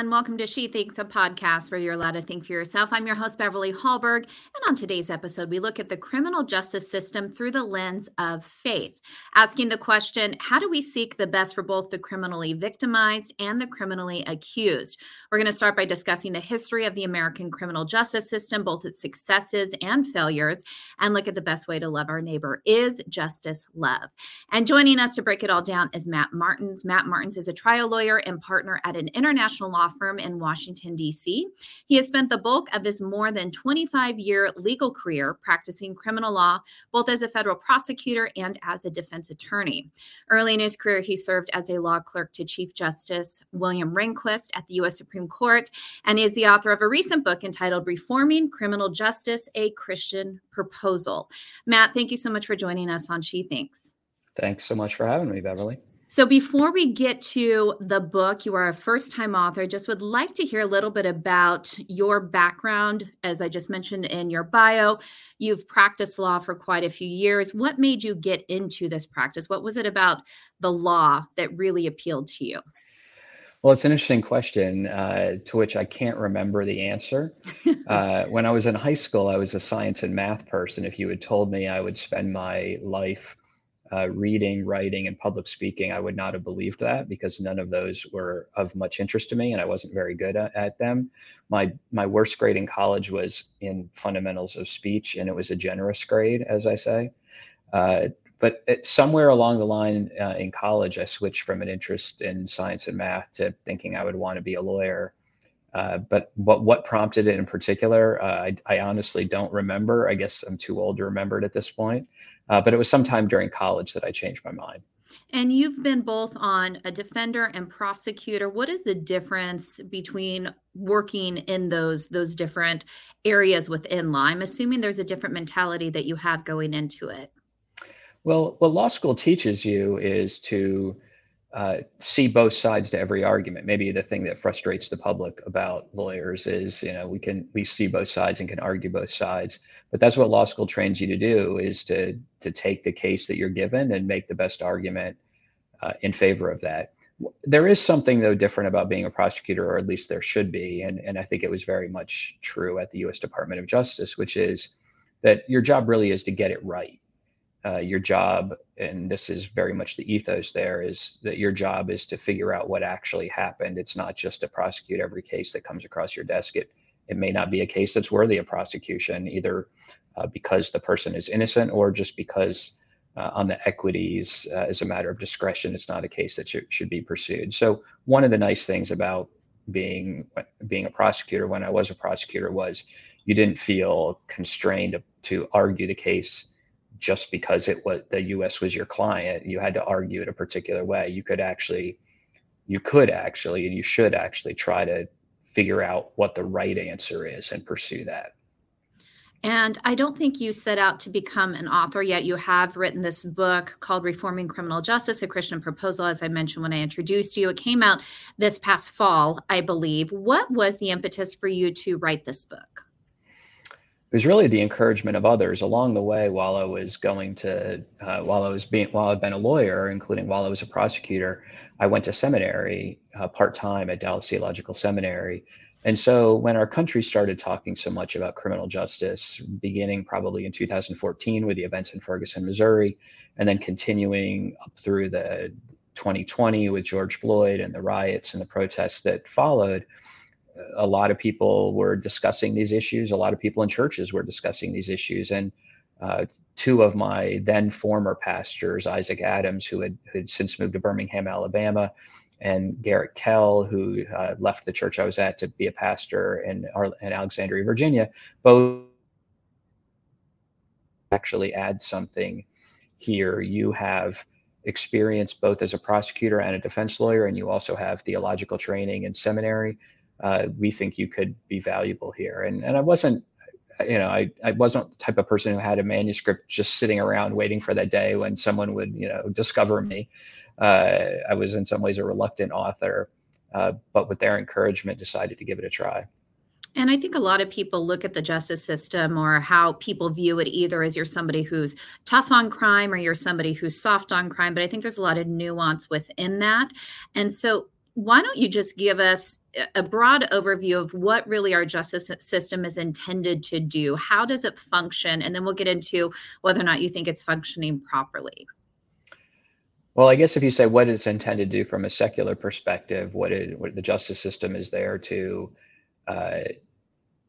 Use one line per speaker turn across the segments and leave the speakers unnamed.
and welcome to She Thinks, a podcast where you're allowed to think for yourself. I'm your host, Beverly Hallberg, and on today's episode, we look at the criminal justice system through the lens of faith, asking the question how do we seek the best for both the criminally victimized and the criminally accused? We're going to start by discussing the history of the American criminal justice system, both its successes and failures, and look at the best way to love our neighbor is justice love. And joining us to break it all down is Matt Martens. Matt Martens is a trial lawyer and partner at an international law firm in Washington, D.C. He has spent the bulk of his more than 25 year legal career practicing criminal law, both as a federal prosecutor and as a defense attorney. Early in his career, he served as a law clerk to Chief Justice William Rehnquist at the U.S. Supreme Court and is the author of a recent book entitled Reforming Criminal Justice A Christian Proposal. Matt, thank you so much for joining us on She Thinks.
Thanks so much for having me, Beverly.
So, before we get to the book, you are a first time author. Just would like to hear a little bit about your background. As I just mentioned in your bio, you've practiced law for quite a few years. What made you get into this practice? What was it about the law that really appealed to you?
Well, it's an interesting question uh, to which I can't remember the answer. Uh, when I was in high school, I was a science and math person. If you had told me I would spend my life uh, reading, writing, and public speaking, I would not have believed that because none of those were of much interest to me, and I wasn't very good at, at them. My my worst grade in college was in fundamentals of speech, and it was a generous grade, as I say. Uh, but it, somewhere along the line uh, in college, I switched from an interest in science and math to thinking I would want to be a lawyer. Uh, but what what prompted it in particular, uh, I, I, honestly don't remember. I guess I'm too old to remember it at this point. Uh, but it was sometime during college that I changed my mind.
And you've been both on a defender and prosecutor. What is the difference between working in those those different areas within law? I'm assuming there's a different mentality that you have going into it.
Well, what law school teaches you is to uh, see both sides to every argument. Maybe the thing that frustrates the public about lawyers is, you know, we can we see both sides and can argue both sides. But that's what law school trains you to do: is to to take the case that you're given and make the best argument uh, in favor of that. There is something though different about being a prosecutor, or at least there should be, and and I think it was very much true at the U.S. Department of Justice, which is that your job really is to get it right uh, your job, and this is very much the ethos there, is that your job is to figure out what actually happened. It's not just to prosecute every case that comes across your desk. It it may not be a case that's worthy of prosecution, either uh, because the person is innocent or just because uh, on the equities, uh, as a matter of discretion, it's not a case that should, should be pursued. So one of the nice things about being being a prosecutor when I was a prosecutor was you didn't feel constrained to argue the case just because it was the US was your client, you had to argue it a particular way. You could actually, you could actually, and you should actually try to figure out what the right answer is and pursue that.
And I don't think you set out to become an author yet. You have written this book called Reforming Criminal Justice, a Christian Proposal, as I mentioned when I introduced you. It came out this past fall, I believe. What was the impetus for you to write this book?
It was really the encouragement of others along the way while I was going to uh, while I was being while I've been a lawyer, including while I was a prosecutor. I went to seminary uh, part time at Dallas Theological Seminary, and so when our country started talking so much about criminal justice, beginning probably in 2014 with the events in Ferguson, Missouri, and then continuing up through the 2020 with George Floyd and the riots and the protests that followed a lot of people were discussing these issues. A lot of people in churches were discussing these issues. And uh, two of my then former pastors, Isaac Adams, who had, who had since moved to Birmingham, Alabama, and Garrett Kell, who uh, left the church I was at to be a pastor in, in Alexandria, Virginia, both actually add something here. You have experience both as a prosecutor and a defense lawyer, and you also have theological training in seminary uh, we think you could be valuable here. And and I wasn't, you know, I, I wasn't the type of person who had a manuscript just sitting around waiting for that day when someone would, you know, discover me. Uh, I was in some ways a reluctant author, uh, but with their encouragement, decided to give it a try.
And I think a lot of people look at the justice system or how people view it either as you're somebody who's tough on crime or you're somebody who's soft on crime. But I think there's a lot of nuance within that. And so why don't you just give us a broad overview of what really our justice system is intended to do? How does it function? And then we'll get into whether or not you think it's functioning properly.
Well, I guess if you say what it's intended to do from a secular perspective, what, it, what the justice system is there to uh,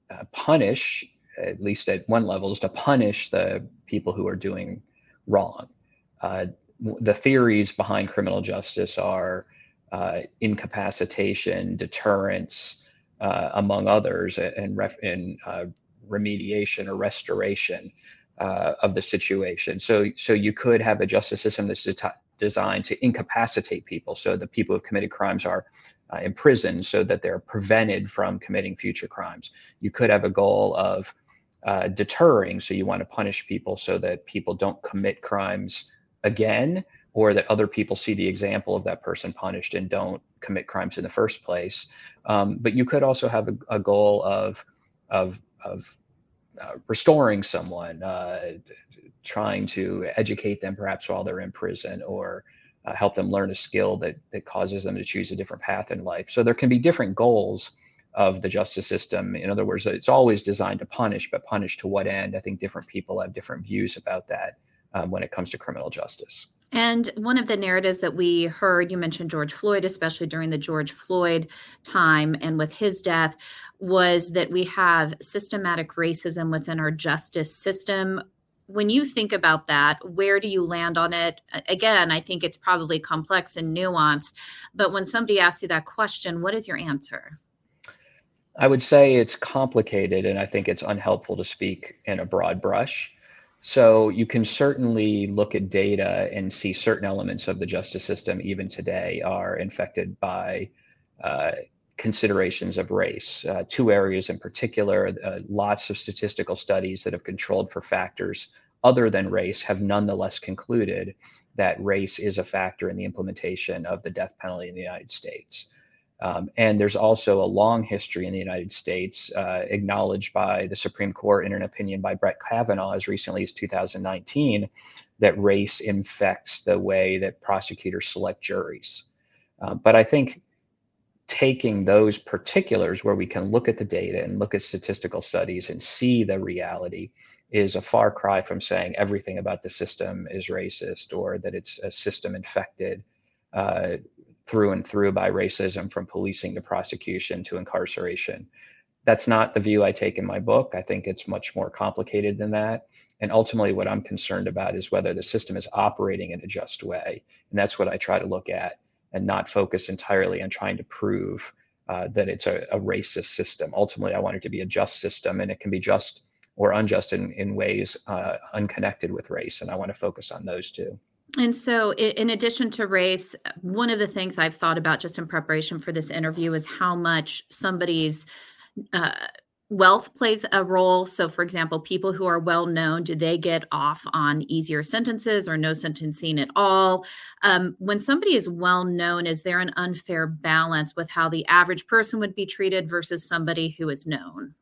uh, punish, at least at one level, is to punish the people who are doing wrong. Uh, the theories behind criminal justice are uh, incapacitation, deterrence, uh, among others, and, ref- and uh, remediation or restoration uh, of the situation. So, so you could have a justice system that's de- designed to incapacitate people, so the people who've committed crimes are uh, imprisoned, so that they're prevented from committing future crimes. You could have a goal of uh, deterring, so you want to punish people so that people don't commit crimes again or that other people see the example of that person punished and don't commit crimes in the first place. Um, but you could also have a, a goal of of of uh, restoring someone, uh, trying to educate them perhaps while they're in prison, or uh, help them learn a skill that that causes them to choose a different path in life. So there can be different goals of the justice system. In other words, it's always designed to punish, but punish to what end? I think different people have different views about that um, when it comes to criminal justice.
And one of the narratives that we heard, you mentioned George Floyd, especially during the George Floyd time and with his death, was that we have systematic racism within our justice system. When you think about that, where do you land on it? Again, I think it's probably complex and nuanced, but when somebody asks you that question, what is your answer?
I would say it's complicated, and I think it's unhelpful to speak in a broad brush. So you can certainly look at data and see certain elements of the justice system, even today, are infected by uh, considerations of race. Uh, two areas in particular, uh, lots of statistical studies that have controlled for factors other than race have nonetheless concluded that race is a factor in the implementation of the death penalty in the United States. Um, and there's also a long history in the United States, uh, acknowledged by the Supreme Court in an opinion by Brett Kavanaugh as recently as 2019, that race infects the way that prosecutors select juries. Uh, but I think taking those particulars where we can look at the data and look at statistical studies and see the reality is a far cry from saying everything about the system is racist or that it's a system infected uh, through and through by racism from policing to prosecution to incarceration. That's not the view I take in my book. I think it's much more complicated than that. And ultimately, what I'm concerned about is whether the system is operating in a just way. And that's what I try to look at and not focus entirely on trying to prove uh, that it's a, a, racist system. Ultimately, I want it to be a just system, and it can be just or unjust in, in ways uh, unconnected with race. And I want to focus on those two.
And so, in addition to race, one of the things I've thought about just in preparation for this interview is how much somebody's uh, wealth plays a role. So, for example, people who are well known, do they get off on easier sentences or no sentencing at all? Um, when somebody is well known, is there an unfair balance with how the average person would be treated versus somebody who is known?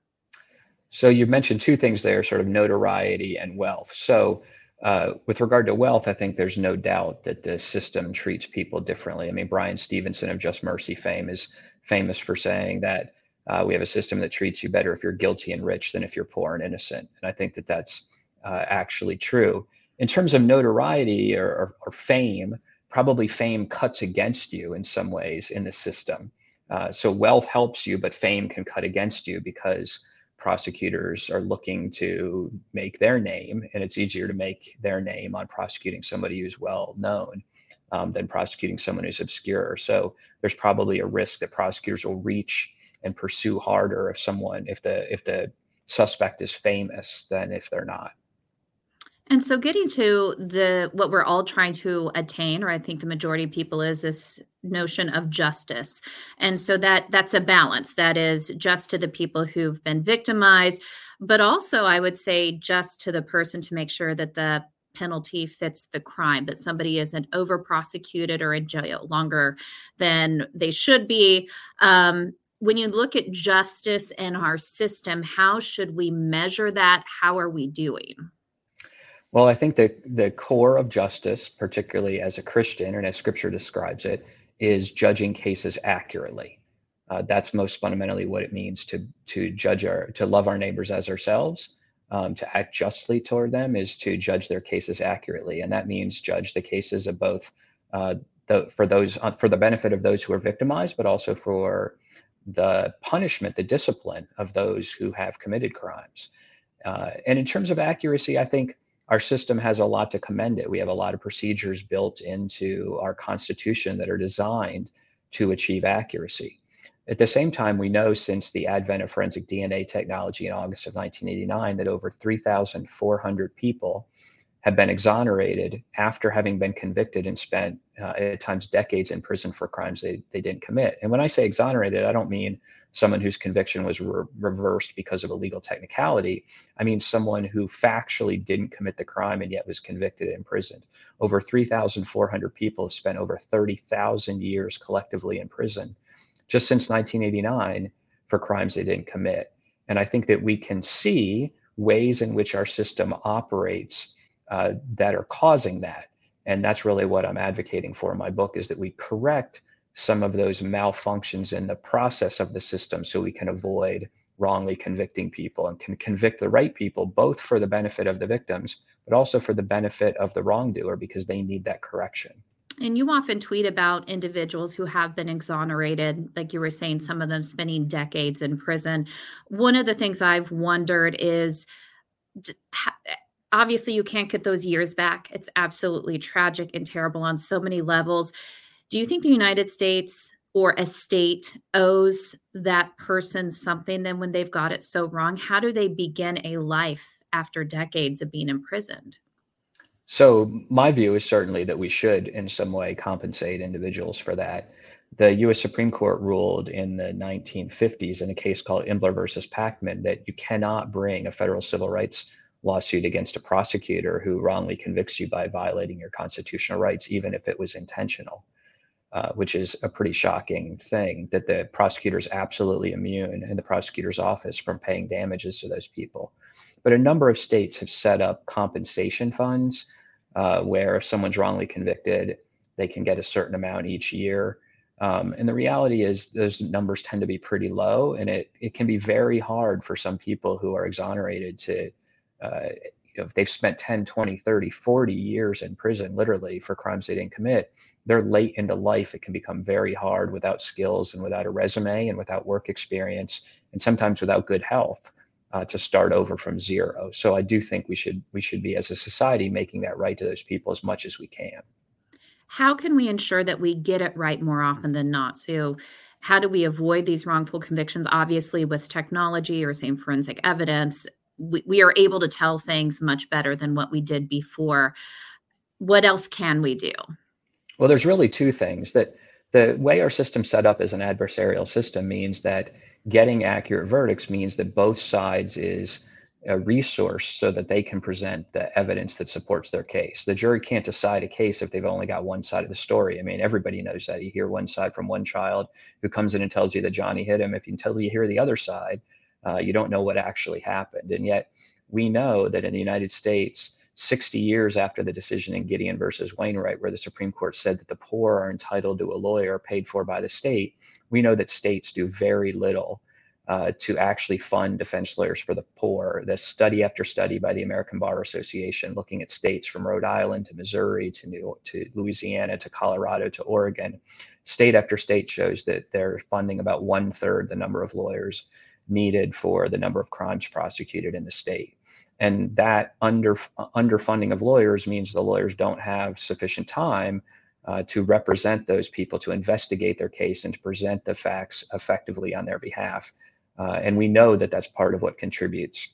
So, you mentioned two things there sort of notoriety and wealth. So, uh, with regard to wealth, I think there's no doubt that the system treats people differently. I mean, Bryan Stevenson of Just Mercy fame is famous for saying that uh, we have a system that treats you better if you're guilty and rich than if you're poor and innocent. And I think that that's uh, actually true. In terms of notoriety or, or, or, fame, probably fame cuts against you in some ways in the system. Uh, so wealth helps you, but fame can cut against you because prosecutors are looking to make their name, and it's easier to make their name on prosecuting somebody who's well known um, than prosecuting someone who's obscure. So there's probably a risk that prosecutors will reach and pursue harder if someone if the if the suspect is famous than if they're not.
And so getting to the what we're all trying to attain or I think the majority of people is this notion of justice. And so that that's a balance that is just to the people who've been victimized, but also I would say just to the person to make sure that the penalty fits the crime, but somebody isn't over prosecuted or in jail longer than they should be. Um, when you look at justice in our system, how should we measure that? How are we doing?
Well, I think the the core of justice, particularly as a Christian and as Scripture describes it, is judging cases accurately. Uh, that's most fundamentally what it means to to judge our to love our neighbors as ourselves. Um, to act justly toward them is to judge their cases accurately, and that means judge the cases of both uh, the, for those uh, for the benefit of those who are victimized, but also for the punishment, the discipline of those who have committed crimes. Uh, and in terms of accuracy, I think our system has a lot to commend it. We have a lot of procedures built into our Constitution that are designed to achieve accuracy. At the same time, we know since the advent of forensic DNA technology in August of 1989 that over 3,400 people have been exonerated after having been convicted and spent uh, at times decades in prison for crimes they, they didn't commit. And when I say exonerated, I don't mean someone whose conviction was re- reversed because of a legal technicality. I mean someone who factually didn't commit the crime and yet was convicted and imprisoned. Over 3,400 people have spent over 30,000 years collectively in prison just since 1989 for crimes they didn't commit. And I think that we can see ways in which our system operates uh, that are causing that. And that's really what I'm advocating for in my book is that we correct some of those malfunctions in the process of the system so we can avoid wrongly convicting people and can convict the right people both for the benefit of the victims but also for the benefit of the wrongdoer because they need that correction.
And you often tweet about individuals who have been exonerated. Like you were saying some of them spending decades in prison. One of the things i've wondered is obviously you can't get those years back. It's absolutely tragic and terrible on so many levels do you think the United States or a state owes that person something then when they've got it so wrong? How do they begin a life after decades of being imprisoned?
So, my view is certainly that we should, in some way, compensate individuals for that. The US Supreme Court ruled in the 1950s in a case called Imbler versus Pachtman that you cannot bring a federal civil rights lawsuit against a prosecutor who wrongly convicts you by violating your constitutional rights, even if it was intentional uh, which is a pretty shocking thing that the prosecutor is absolutely immune in the prosecutor's office from paying damages to those people. But a number of states have set up compensation funds uh, where if someone's wrongly convicted, they can get a certain amount each year. Um, and the reality is those numbers tend to be pretty low, and it, it can be very hard for some people who are exonerated to, uh, you know, if they've spent 10, 20, 30, 40 years in prison, literally for crimes they didn't commit, they're late into life, it can become very hard without skills and without a resume and without work experience, and sometimes without good health. Uh, to start over from zero. So I do think we should we should be as a society making that right to those people as much as we can.
How can we ensure that we get it right more often than not? So how do we avoid these wrongful convictions? Obviously, with technology or same forensic evidence, we, we are able to tell things much better than what we did before. What else can we do?
Well, there's really two things that the way our system set up as an adversarial system means that getting accurate verdicts means that both sides is a resource so that they can present the evidence that supports their case. The jury can't decide a case if they've only got one side of the story. I mean, everybody knows that. You hear one side from one child who comes in and tells you that Johnny hit him. If you, until you hear the other side, uh, you don't know what actually happened. And yet, we know that in the United States, 60 years after the decision in Gideon versus Wainwright, where the Supreme Court said that the poor are entitled to a lawyer paid for by the state, we know that states do very little uh, to actually fund defense lawyers for the poor. The study after study by the American Bar Association, looking at states from Rhode Island to Missouri to New to Louisiana to Colorado to Oregon, state after state shows that they're funding about one third the number of lawyers needed for the number of crimes prosecuted in the state. And that under underfunding of lawyers means the lawyers don't have sufficient time uh, to represent those people to investigate their case and to present the facts effectively on their behalf. Uh, and we know that that's part of what contributes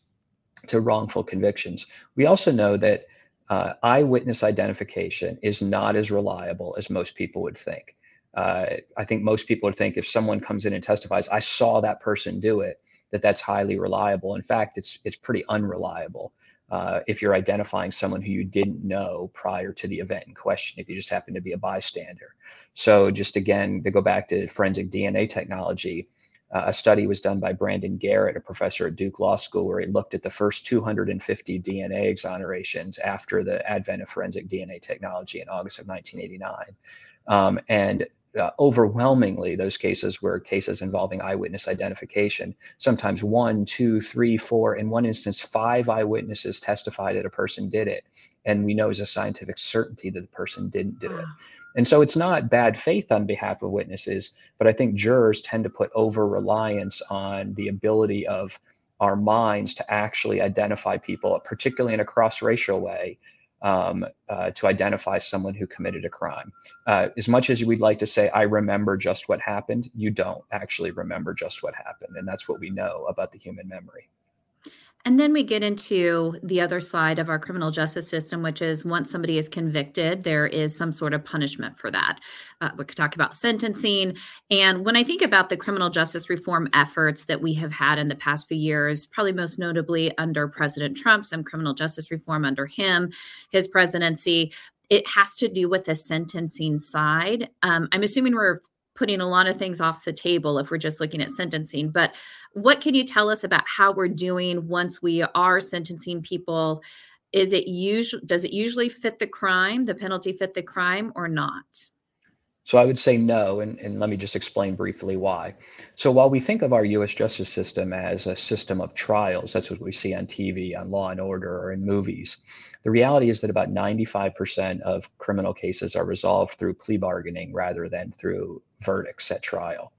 to wrongful convictions. We also know that uh, eyewitness identification is not as reliable as most people would think. Uh, i think most people would think if someone comes in and testifies i saw that person do it that that's highly reliable. In fact, it's it's pretty unreliable uh, if you're identifying someone who you didn't know prior to the event in question, if you just happen to be a bystander. So just again, to go back to forensic DNA technology, uh, a study was done by Brandon Garrett, a professor at Duke Law School, where he looked at the first 250 DNA exonerations after the advent of forensic DNA technology in August of 1989. Um, and uh, overwhelmingly those cases were cases involving eyewitness identification. Sometimes one, two, three, four, in one instance, five eyewitnesses testified that a person did it. And we know as a scientific certainty that the person didn't do it. And so it's not bad faith on behalf of witnesses, but I think jurors tend to put over reliance on the ability of our minds to actually identify people, particularly in a cross racial way, um, uh, to identify someone who committed a crime. Uh, as much as we'd like to say, I remember just what happened, you don't actually remember just what happened. And that's what we know about the human memory.
And then we get into the other side of our criminal justice system, which is once somebody is convicted, there is some sort of punishment for that. Uh, we could talk about sentencing. And when I think about the criminal justice reform efforts that we have had in the past few years, probably most notably under President Trump, some criminal justice reform under him, his presidency, it has to do with the sentencing side. Um, I'm assuming we're putting a lot of things off the table if we're just looking at sentencing. But what can you tell us about how we're doing once we are sentencing people? Is it usually does it usually fit the crime, the penalty fit the crime or not?
So I would say no, and, and let me just explain briefly why. So while we think of our U.S. justice system as a system of trials, that's what we see on TV, on Law and Order, or in movies. The reality is that about 95% of criminal cases are resolved through plea bargaining rather than through verdicts at trial.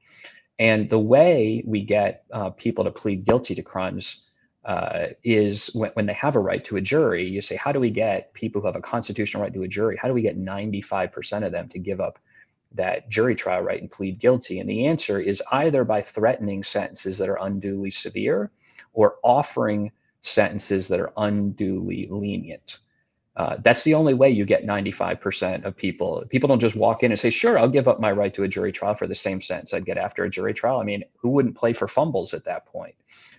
And the way we get uh, people to plead guilty to crimes uh, is when, when, they have a right to a jury, you say, how do we get people who have a constitutional right to a jury? How do we get 95% of them to give up that jury trial right and plead guilty? And the answer is either by threatening sentences that are unduly severe or offering sentences that are unduly lenient. Uh, that's the only way you get 95% of people. People don't just walk in and say, sure, I'll give up my right to a jury trial for the same sentence I'd get after a jury trial. I mean, who wouldn't play for fumbles at that point?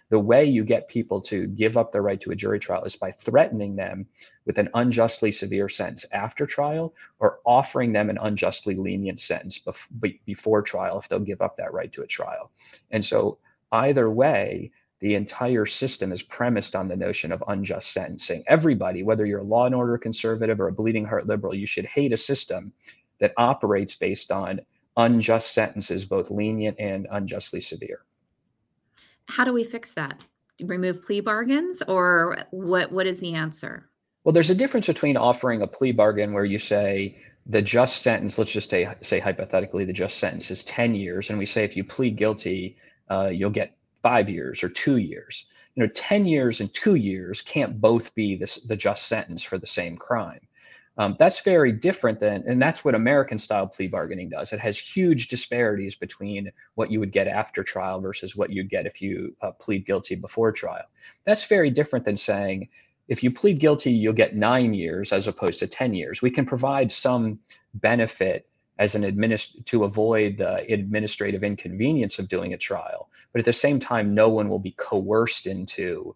The way you get people to give up their right to a jury trial is by threatening them with an unjustly severe sentence after trial or offering them an unjustly lenient sentence bef- before trial if they'll give up that right to a trial. And so, either way, the entire system is premised on the notion of unjust sentencing. Everybody, whether you're a law and order conservative or a bleeding heart liberal, you should hate a system that operates based on unjust sentences, both lenient and unjustly severe.
How do we fix that? Remove plea bargains, or what? What is the answer?
Well, there's a difference between offering a plea bargain where you say the just sentence, let's just say, say hypothetically, the just sentence is 10 years, and we say if you plead guilty, uh, you'll get five years or two years. You know, 10 years and two years can't both be this, the just sentence for the same crime. Um, that's very different than, and that's what American style plea bargaining does. It has huge disparities between what you would get after trial versus what you'd get if you uh, plead guilty before trial. That's very different than saying, if you plead guilty, you'll get nine years as opposed to 10 years. We can provide some benefit as an administ to avoid the administrative inconvenience of doing a trial. But at the same time, no one will be coerced into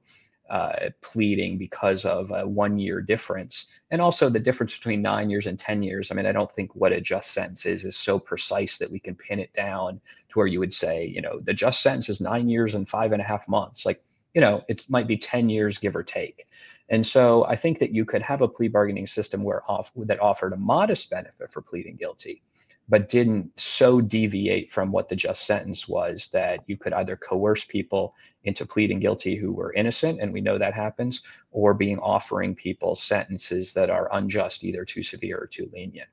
uh, pleading because of a one year difference. And also the difference between nine years and 10 years. I mean, I don't think what a just sentence is is so precise that we can pin it down to where you would say, you know, the just sentence is nine years and five and a half months. Like, you know, it might be 10 years, give or take. And so I think that you could have a plea bargaining system where off that offered a modest benefit for pleading guilty but didn't so deviate from what the just sentence was that you could either coerce people into pleading guilty who were innocent, and we know that happens, or being offering people sentences that are unjust, either too severe or too lenient.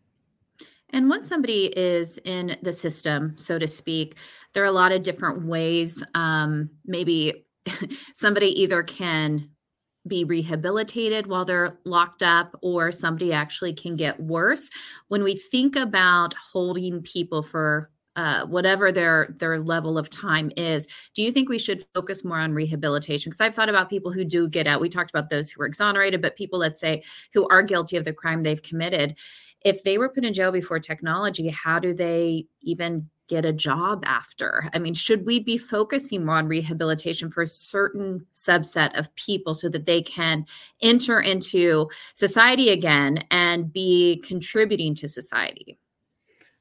And once somebody is in the system, so to speak, there are a lot of different ways. Um, maybe somebody either can be rehabilitated while they're locked up or somebody actually can get worse. When we think about holding people for uh, whatever their their level of time is do you think we should focus more on rehabilitation? Because i've thought about people who do get out. We talked about those who were exonerated but people let's say who are guilty of the crime they've committed. If they were put in jail before technology how do they even get a job after? I mean, should we be focusing more on rehabilitation for a certain subset of people so that they can enter into society again and be contributing to society?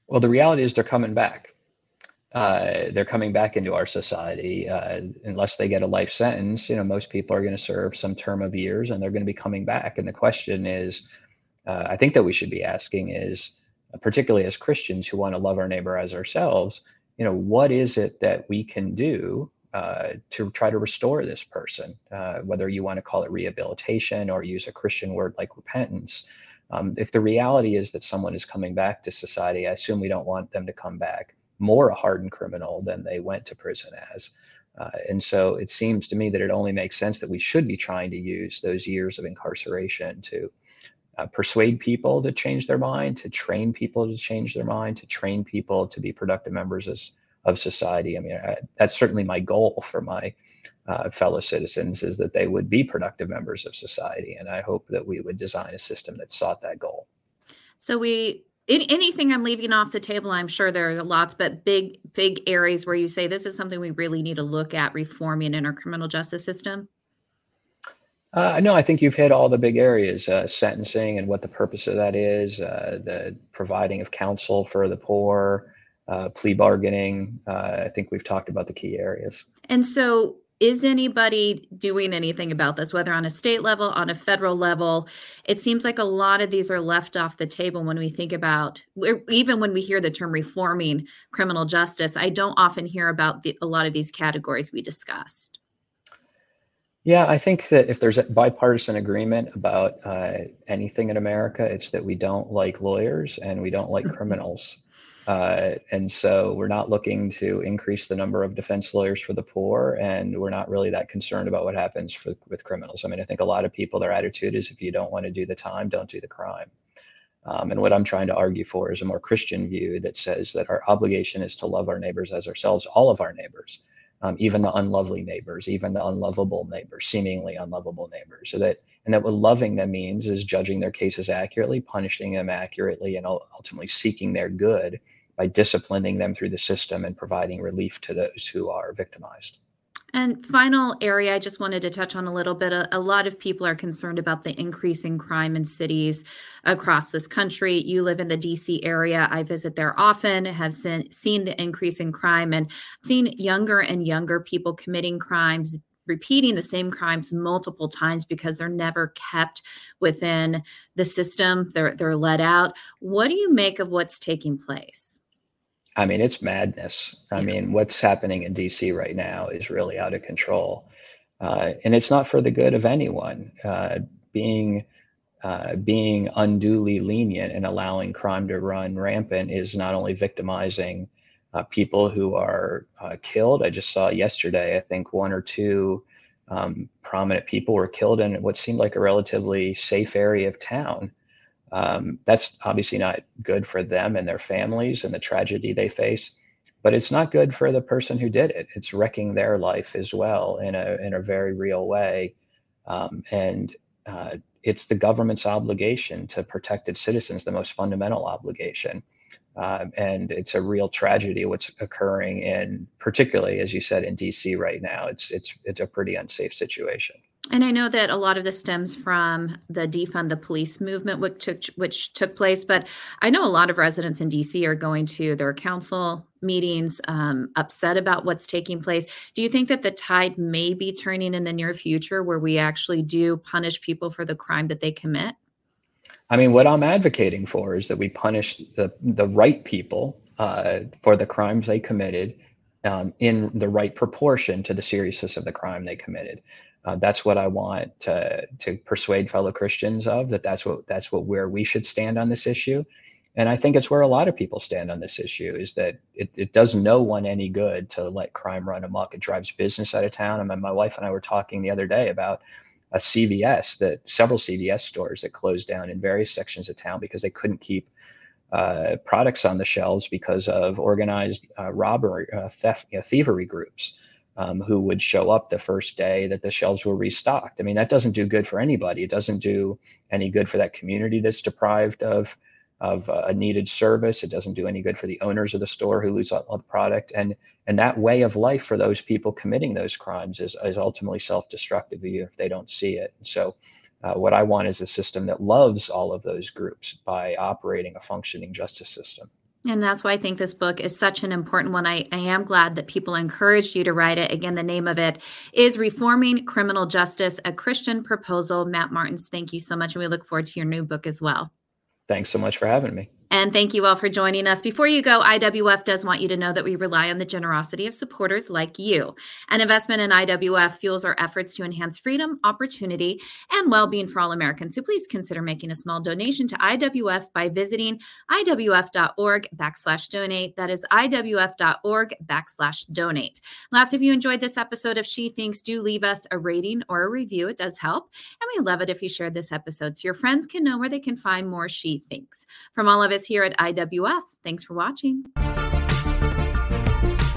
Well, the reality is they're coming back. Uh, they're coming back into our society uh, unless they get a life sentence. You know, most people are going to serve some term of years, and they're going to be coming back. And the question is, uh, I think that we should be asking is, particularly as Christians who want to love our neighbor as ourselves, you know, what is it that we can do uh, to try to restore this person, uh, whether you want to call it rehabilitation or use a Christian word like repentance. Um, if the reality is that someone is coming back to society, I assume we don't want them to come back more a hardened criminal than they went to prison as. Uh, and so it seems to me that it only makes sense that we should be trying to use those years of incarceration to uh, persuade people to change their mind, to train people to change their mind, to train people to be productive members as of society. I mean, I, that's certainly my goal for my uh, fellow citizens is that they would be productive members of society, and I hope that we would design a system that sought that goal.
So we in, anything I'm leaving off the table, I'm sure there are lots, but big, big areas where you say this is something we really need to look at reforming in our criminal justice system?
Uh, no, I think you've hit all the big areas: uh, sentencing and what the purpose of that is, uh, the providing of counsel for the poor, uh, plea bargaining. Uh, I think we've talked about the key areas.
And so, is anybody doing anything about this, whether on a state level, on a federal level? It seems like a lot of these are left off the table when we think about, even when we hear the term reforming criminal justice. I don't often hear about the, a lot of these categories we discussed.
Yeah, I think that if there's a bipartisan agreement about uh, anything in America, it's that we don't like lawyers and we don't like criminals. Uh, and so we're not looking to increase the number of defense lawyers for the poor, and we're not really that concerned about what happens for, with criminals. I mean, I think a lot of people, their attitude is if you don't want to do the time, don't do the crime. Um, and what I'm trying to argue for is a more Christian view that says that our obligation is to love our neighbors as ourselves, all of our neighbors, um, even the unlovely neighbors, even the unlovable neighbors, seemingly unlovable neighbors. So that, and that what loving them means is judging their cases accurately, punishing them accurately, and ultimately seeking their good by disciplining them through the system and providing relief to those who are victimized.
And final area I just wanted to touch on a little bit. A, a, lot of people are concerned about the increase in crime in cities across this country. You live in the DC area. I visit there often, have seen, seen the increase in crime and seen younger and younger people committing crimes, repeating the same crimes multiple times because they're never kept within the system. They're they're let out. What do you make of what's taking place?
I mean, it's madness. I mean, what's happening in DC right now is really out of control. Uh, and it's not for the good of anyone. Uh, being uh, being unduly lenient and allowing crime to run rampant is not only victimizing uh, people who are uh, killed. I just saw yesterday, I think one or two um, prominent people were killed in what seemed like a relatively safe area of town. Um, that's obviously not good for them and their families and the tragedy they face, but it's not good for the person who did it. It's wrecking their life as well in a in a very real way, um, and uh, it's the government's obligation to protect its citizens, the most fundamental obligation. Um, and it's a real tragedy what's occurring in, particularly as you said, in DC right now. It's it's it's a pretty unsafe situation
and I know that a lot of this stems from the defund the police movement, which took which took place. But I know a lot of residents in DC are going to their council meetings, um, upset about what's taking place. Do you think that the tide may be turning in the near future, where we actually do punish people for the crime that they commit?
I mean, what I'm advocating for is that we punish the the right people uh, for the crimes they committed. Um, in the right proportion to the seriousness of the crime they committed. Uh, that's what I want to to persuade fellow Christians of that. That's what that's what where we should stand on this issue, and I think it's where a lot of people stand on this issue. Is that it, it does no one any good to let crime run amok. It drives business out of town. I mean, my wife and I were talking the other day about a CVS that several CVS stores that closed down in various sections of town because they couldn't keep uh, products on the shelves because of organized uh, robbery, uh, theft, you know, thievery groups um, who would show up the first day that the shelves were restocked. I mean, that doesn't do good for anybody. It doesn't do any good for that community that's deprived of of a needed service. It doesn't do any good for the owners of the store who lose all the product. And and that way of life for those people committing those crimes is, is ultimately self-destructive if they don't see it. So uh, what I want is a system that loves all of those groups by operating a functioning justice system.
And that's why I think this book is such an important one. I, I, am glad that people encouraged you to write it. Again, the name of it is Reforming Criminal Justice, a Christian Proposal. Matt Martens, thank you so much. And we look forward to your new book as well.
Thanks so much for having me.
And thank you all for joining us. Before you go, IWF does want you to know that we rely on the generosity of supporters like you. An investment in IWF fuels our efforts to enhance freedom, opportunity, and well being for all Americans. So please consider making a small donation to IWF by visiting IWF.org backslash donate. That is IWF.org backslash donate. Last, if you enjoyed this episode of She Thinks, do leave us a rating or a review. It does help. And we love it if you share this episode so your friends can know where they can find more She Thinks. From all of here at IWF, thanks for watching.